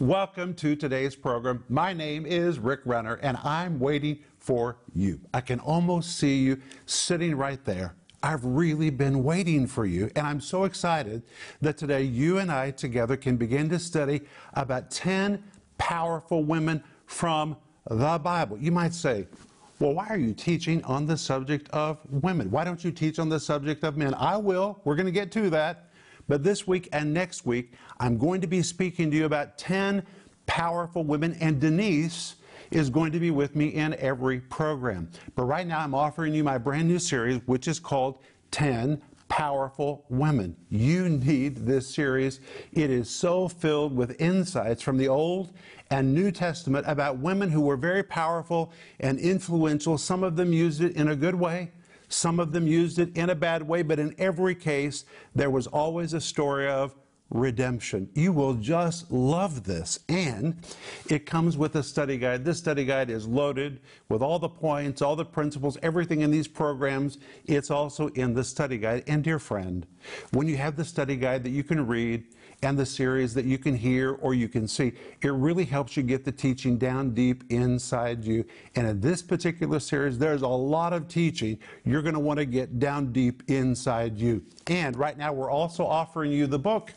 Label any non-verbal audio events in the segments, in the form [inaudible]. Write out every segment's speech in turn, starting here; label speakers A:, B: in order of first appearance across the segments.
A: Welcome to today's program. My name is Rick Renner, and I'm waiting for you. I can almost see you sitting right there. I've really been waiting for you, and I'm so excited that today you and I together can begin to study about 10 powerful women from the Bible. You might say, well, why are you teaching on the subject of women? Why don't you teach on the subject of men? I will. We're going to get to that. But this week and next week, I'm going to be speaking to you about 10 powerful women, and Denise is going to be with me in every program. But right now, I'm offering you my brand new series, which is called 10 powerful women. You need this series. It is so filled with insights from the Old and New Testament about women who were very powerful and influential. Some of them used it in a good way, some of them used it in a bad way, but in every case, there was always a story of redemption. You will just love this. And it comes with a study guide. This study guide is loaded with all the points, all the principles, everything in these programs. It's also in the study guide. And dear friend, when you have the study guide that you can read, and the series that you can hear or you can see. It really helps you get the teaching down deep inside you. And in this particular series, there's a lot of teaching you're going to want to get down deep inside you. And right now, we're also offering you the book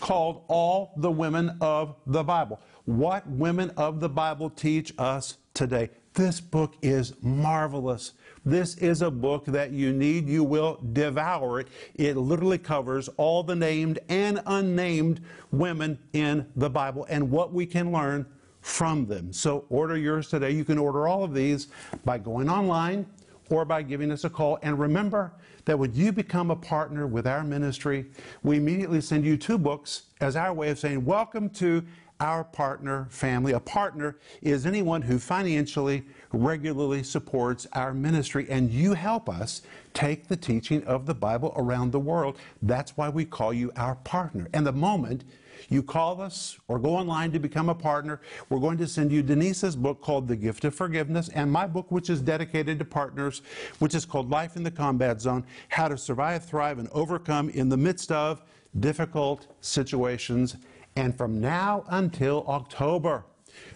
A: called All the Women of the Bible What Women of the Bible Teach Us Today. This book is marvelous. This is a book that you need. You will devour it. It literally covers all the named and unnamed women in the Bible and what we can learn from them. So order yours today. You can order all of these by going online or by giving us a call. And remember that when you become a partner with our ministry, we immediately send you two books as our way of saying, Welcome to our partner family. A partner is anyone who financially, regularly supports our ministry, and you help us take the teaching of the Bible around the world. That's why we call you our partner. And the moment you call us or go online to become a partner, we're going to send you Denise's book called The Gift of Forgiveness and my book, which is dedicated to partners, which is called Life in the Combat Zone How to Survive, Thrive, and Overcome in the Midst of Difficult Situations and from now until October,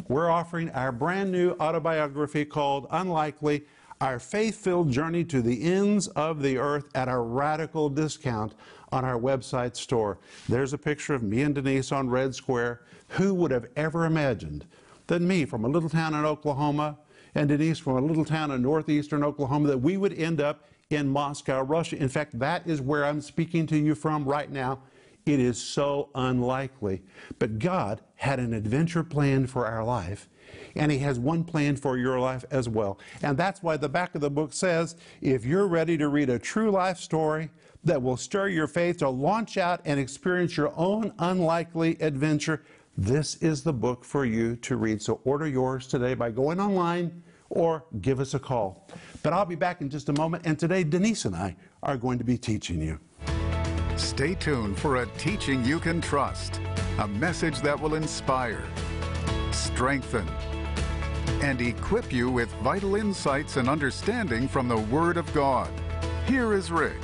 A: we're offering our brand new autobiography called Unlikely Our Faith Filled Journey to the Ends of the Earth at a radical discount on our website store. There's a picture of me and Denise on Red Square. Who would have ever imagined that me from a little town in Oklahoma and Denise from a little town in northeastern Oklahoma that we would end up in Moscow, Russia. In fact, that is where I'm speaking to you from right now it is so unlikely. But God had an adventure plan for our life, and He has one plan for your life as well. And that's why the back of the book says if you're ready to read a true life story that will stir your faith to launch out and experience your own unlikely adventure, this is the book for you to read. So order yours today by going online or give us a call. But I'll be back in just a moment, and today Denise and I are going to be teaching you.
B: Stay tuned for
A: a
B: teaching you can trust, a message that will inspire, strengthen, and equip you with vital insights and understanding from the Word of God. Here is Rick.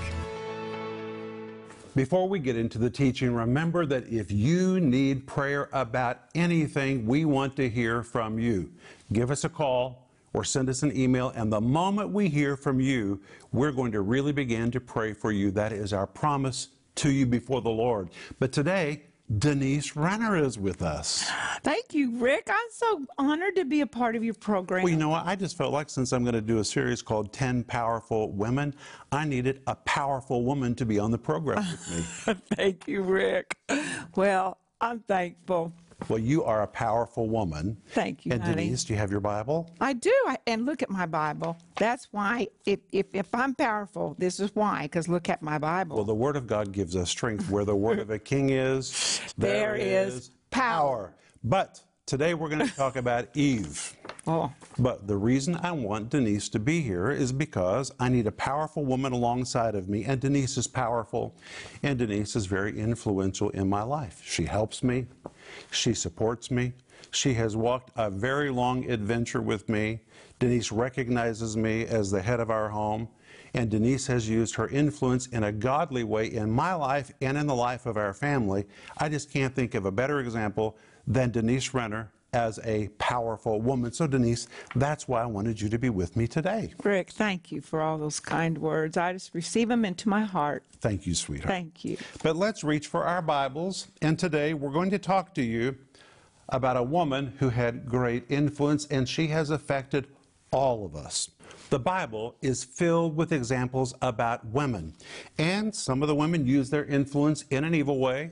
A: Before we get into the teaching, remember that if you need prayer about anything, we want to hear from you. Give us a call or send us an email, and the moment we hear from you, we're going to really begin to pray for you. That is our promise to you before the Lord. But today, Denise Renner is with us.
C: Thank you, Rick. I'm so honored to be
A: a
C: part of your program. Well,
A: you know what? I just felt like since I'm going to do a series called 10 Powerful Women, I needed a powerful woman to be on the program with
C: me. [laughs] Thank you, Rick. Well, I'm thankful.
A: Well, you are a powerful woman.
C: Thank you. And honey.
A: Denise, do you have your Bible?
C: I do. I, and look at my Bible. That's why, if, if, if I'm powerful, this is why, because look at my Bible.
A: Well, the Word of God gives us strength. Where the Word of a king is, [laughs] there, there is, power. power. But today we're going to talk about [laughs] Eve. Oh. But the reason I want Denise to be here is because I need a powerful woman alongside of me, and Denise is powerful, and Denise is very influential in my life. She helps me, she supports me. She has walked a very long adventure with me. Denise recognizes me as the head of our home. And Denise has used her influence in a godly way in my life and in the life of our family. I just can't think of a better example than Denise Renner as a powerful woman. So, Denise, that's why I wanted you to be with me today.
C: Rick, thank you for all those kind words. I just receive them into my heart.
A: Thank you, sweetheart. Thank
C: you. But let's
A: reach for our Bibles. And today we're going to talk to you about a woman who had great influence, and she has affected all of us. The Bible is filled with examples about women, and some of the women use their influence in an evil way,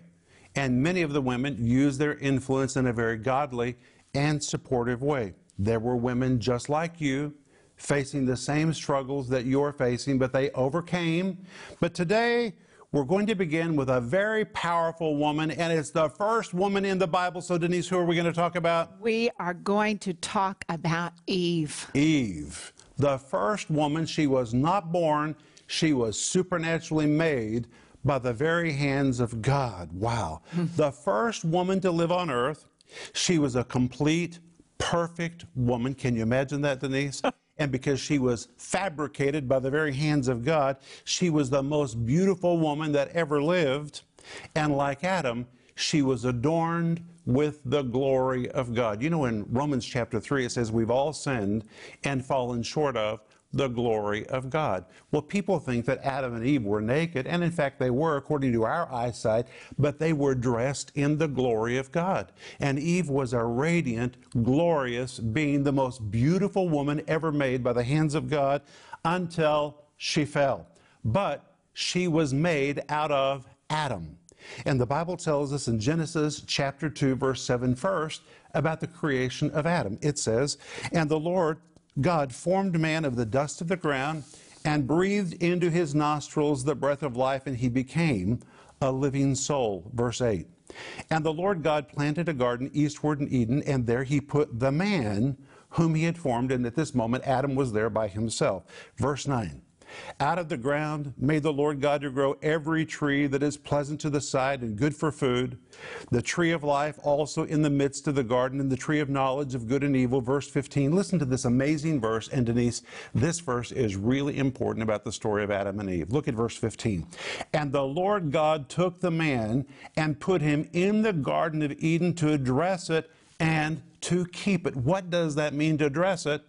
A: and many of the women used their influence in a very godly and supportive way. There were women just like you facing the same struggles that you're facing, but they overcame. But today, we're going to begin with
C: a
A: very powerful woman, and it's the first woman in the Bible. So, Denise, who are we going to talk about?
C: We are going to talk about Eve.
A: Eve, the first woman. She was not born, she was supernaturally made by the very hands of God. Wow. Hmm. the first woman to live on earth, she was a complete, perfect woman. Can you imagine that, Denise? [laughs] and because she was fabricated by the very hands of God, she was the most beautiful woman that ever lived. And like Adam, she was adorned with the glory of God. You know, in Romans chapter 3, it says, We've all sinned and fallen short of the glory of God. Well, people think that Adam and Eve were naked, and in fact they were, according to our eyesight, but they were dressed in the glory of God. And Eve was a radiant, glorious being, the most beautiful woman ever made by the hands of God until she fell. But she was made out of Adam. And the Bible tells us in Genesis chapter 2, verse 7 first about the creation of Adam. It says, And the Lord God formed man of the dust of the ground and breathed into his nostrils the breath of life, and he became a living soul. Verse 8. And the Lord God planted a garden eastward in Eden, and there he put the man whom he had formed, and at this moment Adam was there by himself. Verse 9. Out of the ground may the Lord God to grow every tree that is pleasant to the sight and good for food, the tree of life also in the midst of the garden, and the tree of knowledge of good and evil. Verse 15. Listen to this amazing verse. And Denise, this verse is really important about the story of Adam and Eve. Look at verse 15. And the Lord God took the man and put him in the Garden of Eden to address it and to keep it. What does that mean to address it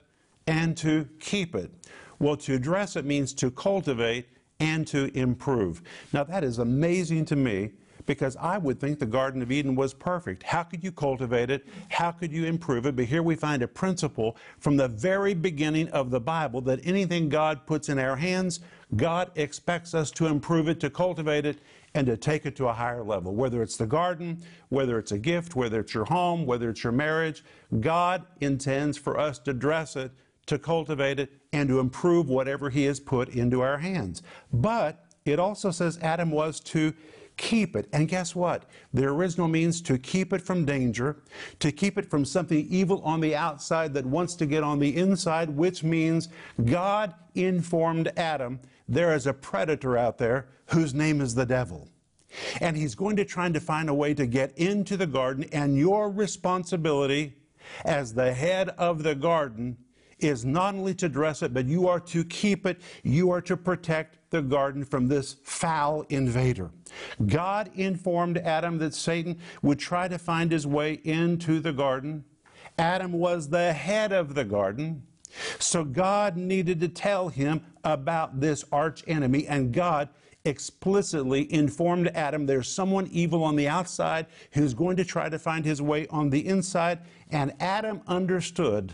A: and to keep it? Well, to dress, it means to cultivate and to improve. Now, that is amazing to me because I would think the Garden of Eden was perfect. How could you cultivate it? How could you improve it? But here we find a principle from the very beginning of the Bible that anything God puts in our hands, God expects us to improve it, to cultivate it, and to take it to a higher level. Whether it's the garden, whether it's a gift, whether it's your home, whether it's your marriage, God intends for us to dress it to cultivate it, and to improve whatever He has put into our hands. But it also says Adam was to keep it. And guess what? The original means to keep it from danger, to keep it from something evil on the outside that wants to get on the inside, which means God informed Adam there is a predator out there whose name is the devil. And he's going to try to find a way to get into the garden, and your responsibility as the head of the garden is not only to dress it, but you are to keep it. You are to protect the garden from this foul invader. God informed Adam that Satan would try to find his way into the garden. Adam was the head of the garden. So God needed to tell him about this arch enemy, and God explicitly informed Adam there's someone evil on the outside who's going to try to find his way on the inside. And Adam understood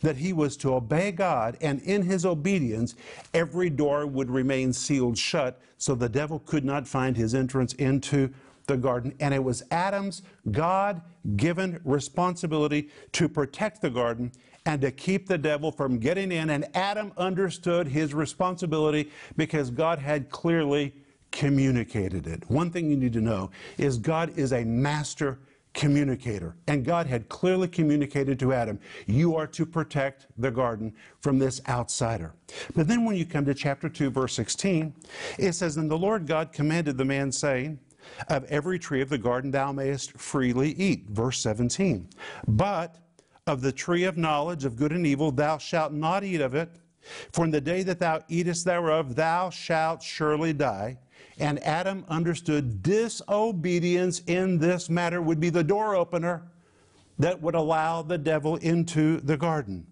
A: that he was to obey God, and in his obedience, every door would remain sealed shut so the devil could not find his entrance into the garden, and it was Adam's God given responsibility to protect the garden and to keep the devil from getting in. And Adam understood his responsibility because God had clearly communicated it. One thing you need to know is God is a master communicator. And God had clearly communicated to Adam, you are to protect the garden from this outsider. But then when you come to chapter 2, verse 16, it says, And the Lord God commanded the man, saying, of every tree of the garden thou mayest freely eat. Verse 17. But of the tree of knowledge of good and evil thou shalt not eat of it, for in the day that thou eatest thereof thou shalt surely die. And Adam understood disobedience in this matter would be the door opener that would allow the devil into the garden.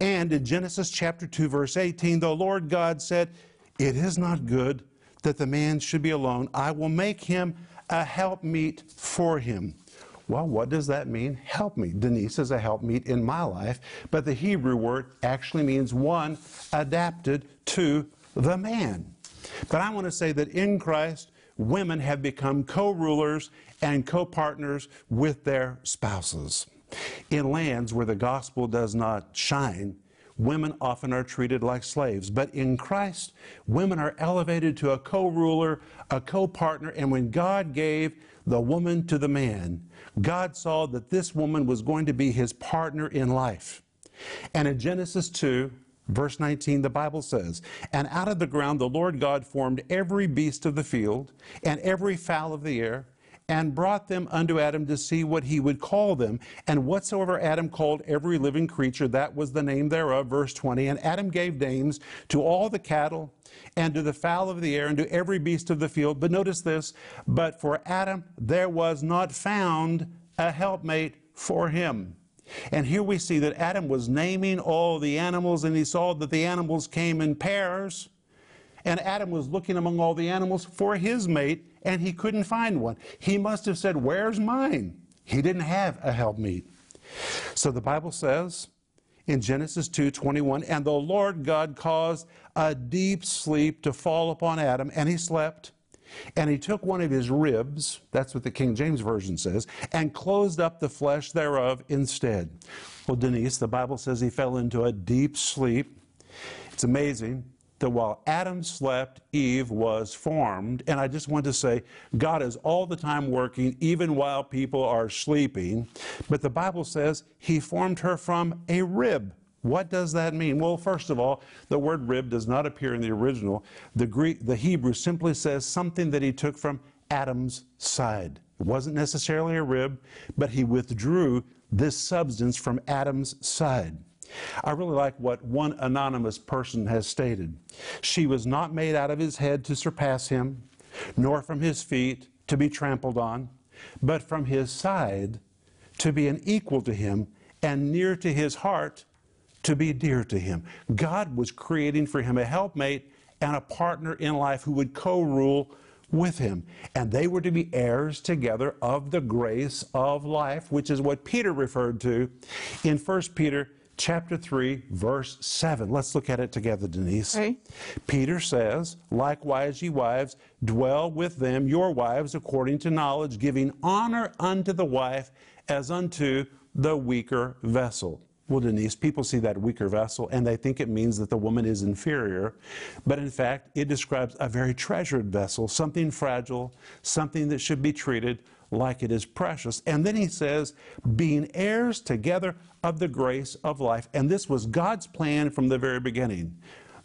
A: And in Genesis chapter 2, verse 18, the Lord God said, It is not good that the man should be alone. I will make him a helpmeet for him. Well, what does that mean? Help me. Denise is a helpmeet in my life, but the Hebrew word actually means one adapted to the man. But I want to say that in Christ, women have become co rulers and co partners with their spouses. In lands where the gospel does not shine, women often are treated like slaves. But in Christ, women are elevated to a co ruler, a co partner. And when God gave the woman to the man, God saw that this woman was going to be his partner in life. And in Genesis 2, Verse 19, the Bible says, And out of the ground the Lord God formed every beast of the field and every fowl of the air and brought them unto Adam to see what he would call them. And whatsoever Adam called every living creature, that was the name thereof. Verse 20. And Adam gave names to all the cattle and to the fowl of the air and to every beast of the field. But notice this but for Adam there was not found a helpmate for him. And here we see that Adam was naming all the animals, and he saw that the animals came in pairs. And Adam was looking among all the animals for his mate, and he couldn't find one. He must have said, Where's mine? He didn't have a helpmeet. So the Bible says in Genesis 2 21, and the Lord God caused a deep sleep to fall upon Adam, and he slept. And he took one of his ribs, that's what the King James Version says, and closed up the flesh thereof instead. Well, Denise, the Bible says he fell into a deep sleep. It's amazing that while Adam slept, Eve was formed. And I just want to say, God is all the time working, even while people are sleeping. But the Bible says he formed her from a rib. What does that mean? Well, first of all, the word rib does not appear in the original. The Greek, the Hebrew simply says something that he took from Adam's side. It wasn't necessarily a rib, but he withdrew this substance from Adam's side. I really like what one anonymous person has stated. She was not made out of his head to surpass him, nor from his feet to be trampled on, but from his side to be an equal to him, and near to his heart to be dear to him. God was creating for him a helpmate and a partner in life who would co rule with him. And they were to be heirs together of the grace of life, which is what Peter referred to in 1 Peter chapter 3, verse 7. Let's look at it together, Denise. Okay. Peter says, Likewise, ye wives, dwell with them, your wives, according to knowledge, giving honor unto the wife as unto the weaker vessel. Well, Denise, people see that weaker vessel and they think it means that the woman is inferior. But in fact, it describes a very treasured vessel, something fragile, something that should be treated like it is precious. And then he says, being heirs together of the grace of life. And this was God's plan from the very beginning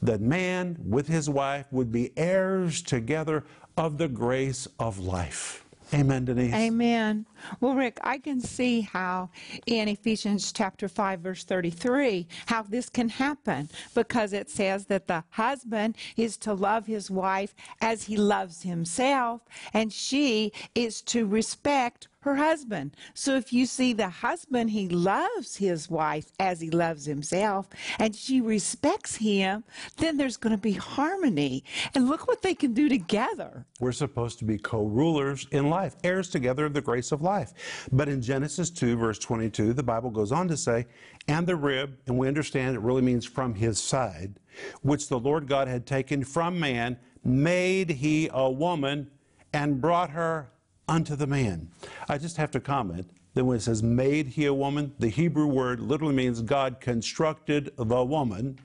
A: that man with his wife would be heirs together of the grace of life. Amen, Denise. Amen.
C: Well, Rick, I can see how in Ephesians chapter 5, verse 33, how this can happen because it says that the husband is to love his wife as he loves himself, and she is to respect her husband. So if you see the husband, he loves his wife as he loves himself and she respects him, then there's going to be harmony. And look what they can do together.
A: We're supposed to be co rulers in life, heirs together of the grace of life. But in Genesis 2, verse 22, the Bible goes on to say, and the rib, and we understand it really means from his side, which the Lord God had taken from man, made he a woman and brought her unto the man. I just have to comment that when it says made he a woman, the Hebrew word literally means God constructed the woman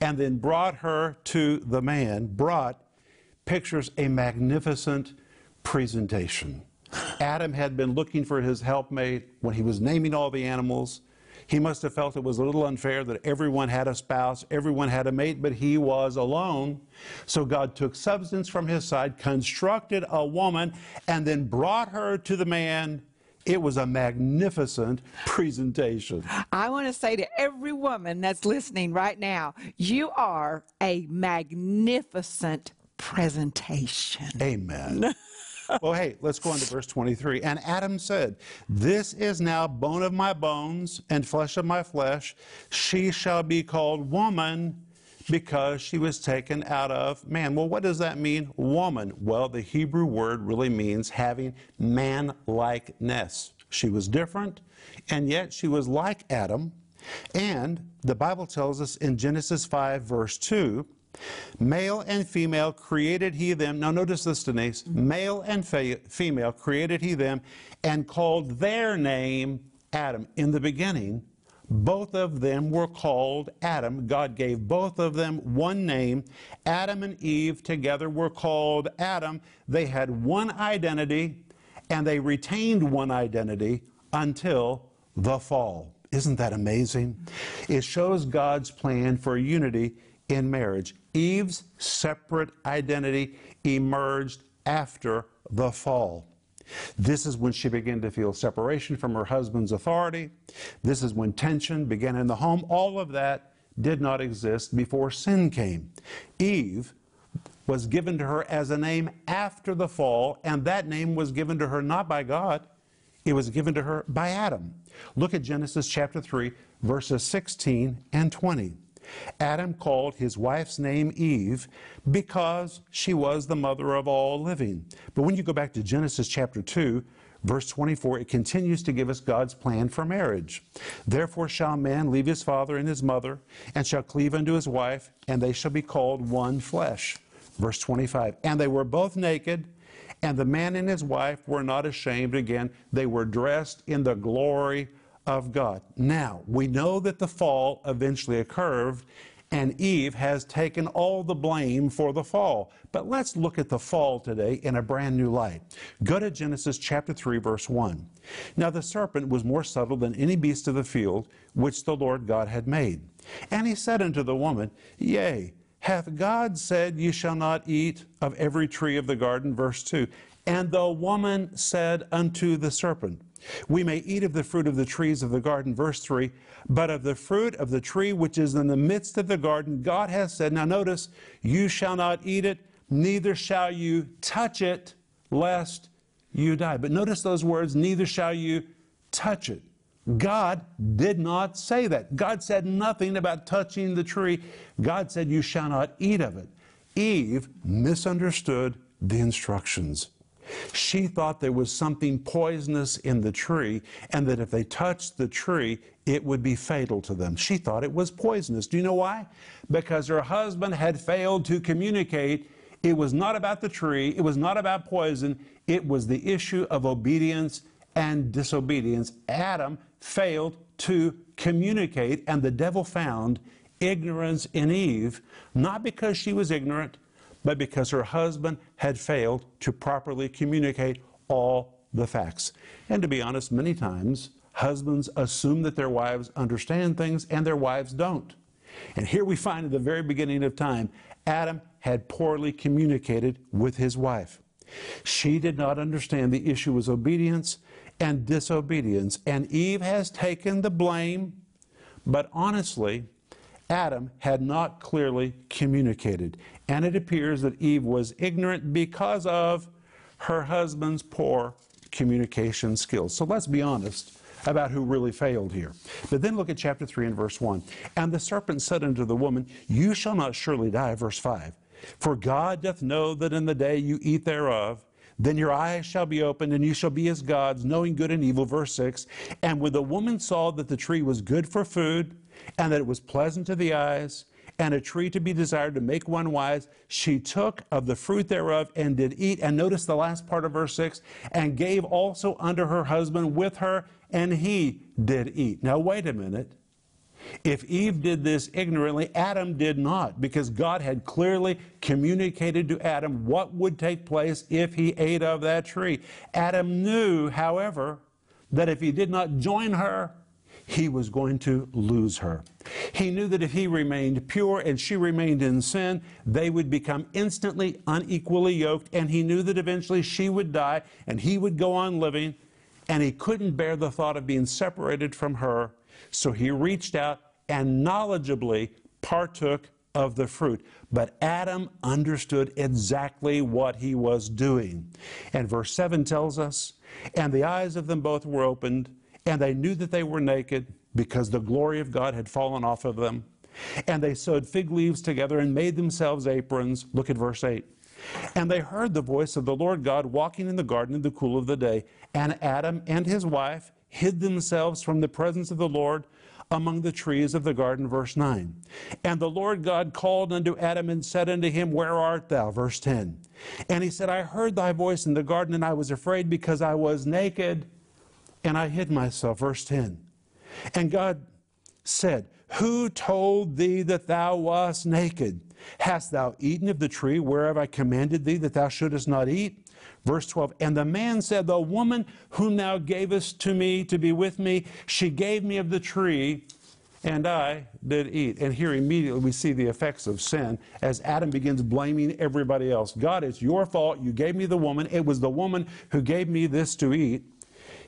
A: and then brought her to the man. Brought pictures a magnificent presentation. Adam had been looking for his helpmate when he was naming all the animals. He must have felt it was a little unfair that everyone had a spouse, everyone had a mate, but he was alone. So God took substance from his side, constructed
C: a
A: woman, and then brought her to the man. It was a magnificent presentation.
C: I want to say to every woman that's listening right now, you are
A: a
C: magnificent presentation.
A: Amen. [laughs] well, hey, let's go on to verse 23. And Adam said, This is now bone of my bones and flesh of my flesh. She shall be called woman because she was taken out of man. Well, what does that mean, woman? Well, the Hebrew word really means having man likeness. She was different, and yet she was like Adam. And the Bible tells us in Genesis 5, verse 2, Male and female created he them. Now, notice this, Denise. Male and fe- female created he them and called their name Adam. In the beginning, both of them were called Adam. God gave both of them one name. Adam and Eve together were called Adam. They had one identity and they retained one identity until the fall. Isn't that amazing? It shows God's plan for unity in marriage. Eve's separate identity emerged after the fall. This is when she began to feel separation from her husband's authority. This is when tension began in the home. All of that did not exist before sin came. Eve was given to her as a name after the fall, and that name was given to her not by God, it was given to her by Adam. Look at Genesis chapter 3, verses 16 and 20. Adam called his wife's name Eve because she was the mother of all living. But when you go back to Genesis chapter 2, Verse 24, it continues to give us God's plan for marriage. Therefore shall man leave his father and his mother, and shall cleave unto his wife, and they shall be called one flesh. Verse 25, and they were both naked, and the man and his wife were not ashamed again. They were dressed in the glory of God. Now, we know that the fall eventually occurred, and Eve has taken all the blame for the fall. But let's look at the fall today in a brand new light. Go to Genesis chapter 3, verse 1. Now the serpent was more subtle than any beast of the field which the Lord God had made. And he said unto the woman, Yea, hath God said, Ye shall not eat of every tree of the garden? Verse 2. And the woman said unto the serpent, we may eat of the fruit of the trees of the garden, verse 3, but of the fruit of the tree which is in the midst of the garden, God has said, now notice, you shall not eat it, neither shall you touch it, lest you die. But notice those words, neither shall you touch it. God did not say that. God said nothing about touching the tree. God said, You shall not eat of it. Eve misunderstood the instructions. She thought there was something poisonous in the tree and that if they touched the tree, it would be fatal to them. She thought it was poisonous. Do you know why? Because her husband had failed to communicate. It was not about the tree, it was not about poison, it was the issue of obedience and disobedience. Adam failed to communicate, and the devil found ignorance in Eve, not because she was ignorant, but because her husband had failed to properly communicate all the facts. And to be honest, many times husbands assume that their wives understand things and their wives don't. And here we find at the very beginning of time, Adam had poorly communicated with his wife. She did not understand the issue was obedience and disobedience. And Eve has taken the blame, but honestly, Adam had not clearly communicated. And it appears that Eve was ignorant because of her husband's poor communication skills. So let's be honest about who really failed here. But then look at chapter 3 and verse 1. And the serpent said unto the woman, You shall not surely die, verse 5. For God doth know that in the day you eat thereof, then your eyes shall be opened, and you shall be as gods, knowing good and evil. Verse 6. And when the woman saw that the tree was good for food, and that it was pleasant to the eyes, and a tree to be desired to make one wise, she took of the fruit thereof and did eat. And notice the last part of verse 6 and gave also unto her husband with her, and he did eat. Now, wait a minute. If Eve did this ignorantly, Adam did not, because God had clearly communicated to Adam what would take place if he ate of that tree. Adam knew, however, that if he did not join her, he was going to lose her. He knew that if he remained pure and she remained in sin, they would become instantly unequally yoked, and he knew that eventually she would die and he would go on living, and he couldn't bear the thought of being separated from her so he reached out and knowledgeably partook of the fruit. But Adam understood exactly what he was doing. And verse 7 tells us, And the eyes of them both were opened, and they knew that they were naked, because the glory of God had fallen off of them. And they sewed fig leaves together and made themselves aprons. Look at verse 8. And they heard the voice of the Lord God walking in the garden in the cool of the day. And Adam and his wife hid themselves from the presence of the Lord among the trees of the garden, verse 9. And the Lord God called unto Adam and said unto him, Where art thou? Verse 10. And he said, I heard thy voice in the garden, and I was afraid because I was naked, and I hid myself. Verse 10. And God said, Who told thee that thou wast naked? Hast thou eaten of the tree whereof I commanded thee that thou shouldest not eat? Verse 12, and the man said, The woman whom thou gavest to me to be with me, she gave me of the tree, and I did eat. And here immediately we see the effects of sin as Adam begins blaming everybody else. God, it's your fault. You gave me the woman. It was the woman who gave me this to eat.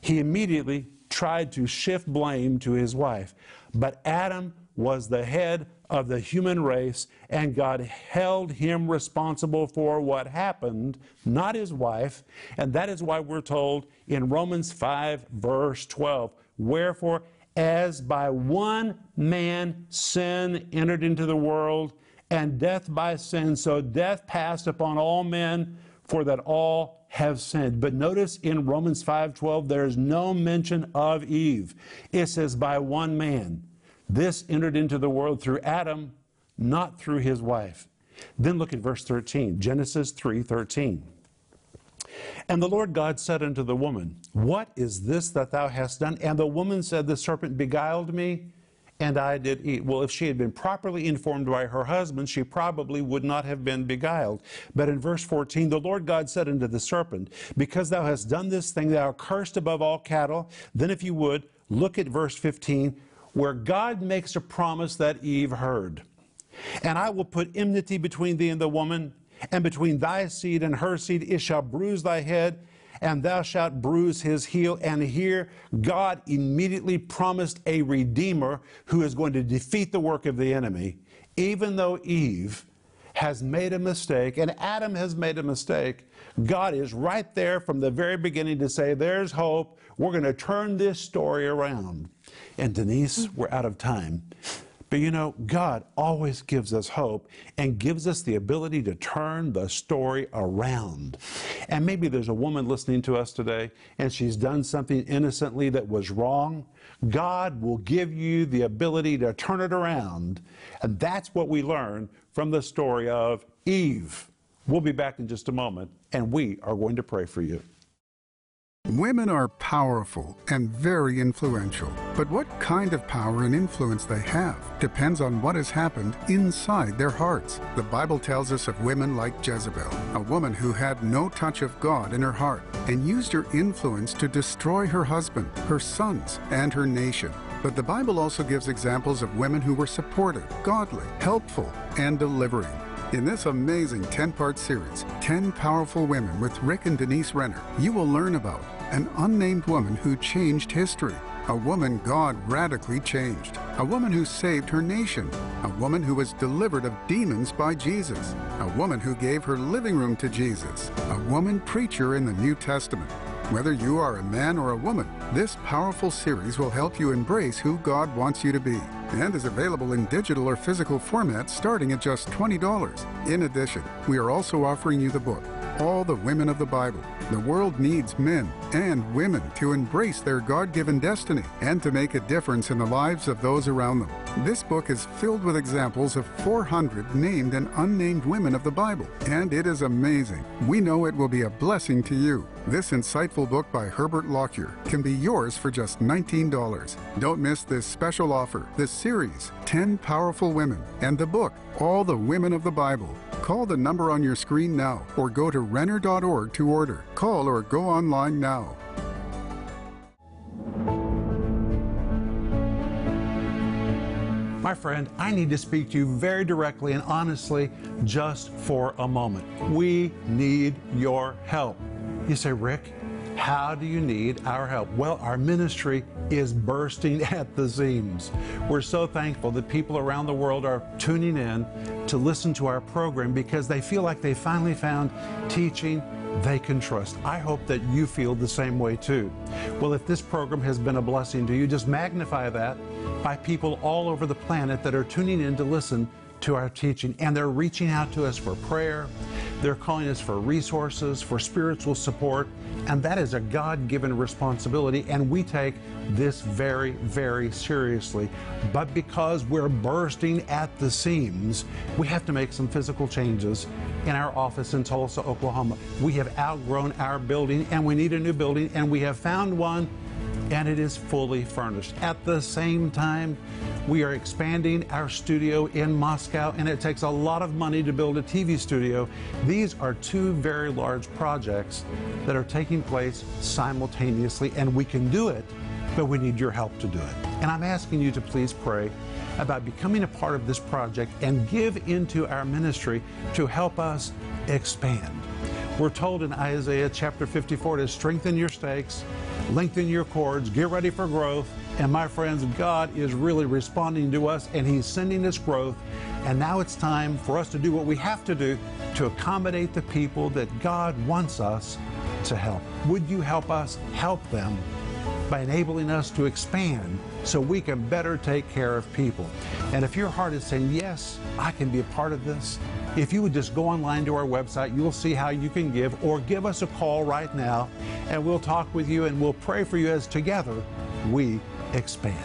A: He immediately tried to shift blame to his wife. But Adam was the head of the human race, and God held him responsible for what happened, not his wife. And that is why we're told in Romans 5, verse 12, Wherefore, as by one man sin entered into the world, and death by sin, so death passed upon all men, for that all have sinned. But notice in Romans 5:12 there is no mention of Eve. It says by one man. This entered into the world through Adam, not through his wife. Then look at verse 13, Genesis 3:13. And the Lord God said unto the woman, What is this that thou hast done? And the woman said, The serpent beguiled me, and I did eat. Well, if she had been properly informed by her husband, she probably would not have been beguiled. But in verse 14, the Lord God said unto the serpent, Because thou hast done this thing, thou art cursed above all cattle. Then, if you would, look at verse 15 where God makes a promise that Eve heard. And I will put enmity between thee and the woman, and between thy seed and her seed it shall bruise thy head, and thou shalt bruise his heel. And here, God immediately promised a redeemer who is going to defeat the work of the enemy, even though Eve has made a mistake and Adam has made a mistake, God is right there from the very beginning to say, There's hope. We're going to turn this story around. And Denise, we're out of time. But you know, God always gives us hope and gives us the ability to turn the story around. And maybe there's a woman listening to us today and she's done something innocently that was wrong. God will give you the ability to turn it around. And that's what we learn from the story of Eve. We'll be back in just a moment, and we are going to pray for you.
B: Women are powerful and very influential, but what kind of power and influence they have depends on what has happened inside their hearts. The Bible tells us of women like Jezebel, a woman who had no touch of God in her heart and used her influence to destroy her husband, her sons, and her nation. But the Bible also gives examples of women who were supportive, godly, helpful, and delivering. In this amazing 10 part series, 10 Powerful Women with Rick and Denise Renner, you will learn about an unnamed woman who changed history, a woman God radically changed, a woman who saved her nation, a woman who was delivered of demons by Jesus, a woman who gave her living room to Jesus, a woman preacher in the New Testament whether you are a man or a woman, this powerful series will help you embrace who God wants you to be and is available in digital or physical format starting at just $20. In addition, we are also offering you the book, All the Women of the Bible. The world needs men and women to embrace their God given destiny and to make a difference in the lives of those around them. This book is filled with examples of 400 named and unnamed women of the Bible, and it is amazing. We know it will be a blessing to you. This insightful book by Herbert Lockyer can be yours for just $19. Don't miss this special offer, this series, 10 Powerful Women, and the book, All the Women of the Bible. Call the number on your screen now or go to Renner.org to order. Call or go online now.
A: My friend, I need to speak to you very directly and honestly just for a moment. We need your help. You say, Rick, how do you need our help? Well, our ministry is bursting [laughs] at the seams. We're so thankful that people around the world are tuning in to listen to our program because they feel like they finally found teaching they can trust. I hope that you feel the same way too. Well, if this program has been a blessing to you, just magnify that by people all over the planet that are tuning in to listen to our teaching and they're reaching out to us for prayer they're calling us for resources, for spiritual support, and that is a God given responsibility, and we take this very, very seriously. But because we're bursting at the seams, we have to make some physical changes in our office in Tulsa, Oklahoma. We have outgrown our building, and we need a new building, and we have found one and it is fully furnished. At the same time, we are expanding our studio in Moscow, and it takes a lot of money to build a TV studio. These are two very large projects that are taking place simultaneously, and we can do it, but we need your help to do it. And I'm asking you to please pray about becoming a part of this project and give into our ministry to help us expand. We're told in Isaiah chapter 54 to strengthen your stakes lengthen your cords, get ready for growth. And my friends, God is really responding to us and He's sending us growth. And now it's time for us to do what we have to do to accommodate the people that God wants us to help. Would you help us help them by enabling us to expand so we can better take care of people? And if your heart is saying, Yes, I can be a part of this, if you would just go online to our website, you'll see how you can give or give us a call right now, and we'll talk with you and we'll pray for you as together we expand.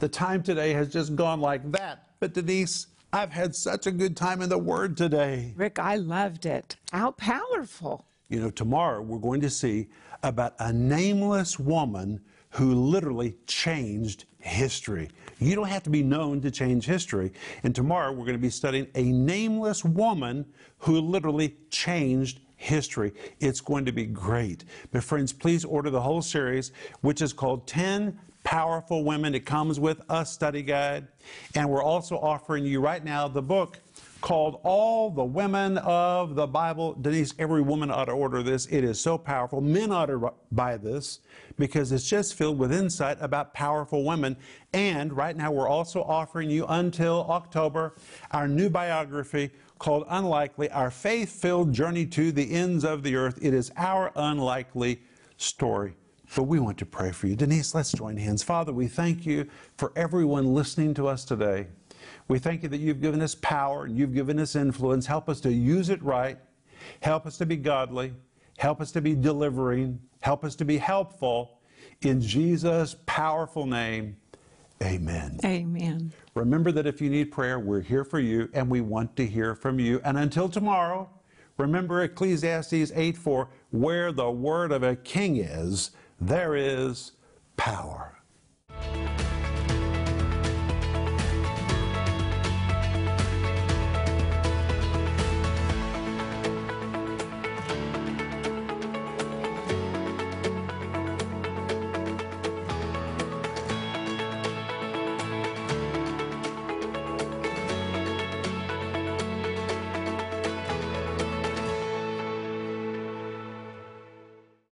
A: The time today has just gone like that. But Denise, I've had such a good time in the Word today.
C: Rick, I loved it. How powerful.
A: You know, tomorrow we're going to see about a nameless woman who literally changed history. You don't have to be known to change history. And tomorrow we're going to be studying a nameless woman who literally changed history. It's going to be great. But friends, please order the whole series, which is called 10 Powerful Women. It comes with a study guide. And we're also offering you right now the book, called all the women of the Bible. Denise, every woman ought to order this. It is so powerful. Men ought to buy this because it's just filled with insight about powerful women. And right now, we're also offering you until October our new biography called Unlikely Our Faith Filled Journey to the Ends of the Earth. It is our unlikely story. But we want to pray for you. Denise, let's join hands. Father, we thank you for everyone listening to us today. We thank you that you've given us power and you've given us influence. Help us to use it right. Help us to be godly. Help us to be delivering. Help us to be helpful. In Jesus' powerful name, amen.
C: Amen. Remember
A: that if you need prayer, we're here for you and we want to hear from you. And until tomorrow, remember Ecclesiastes 8 4 where the word of a king is, there is power.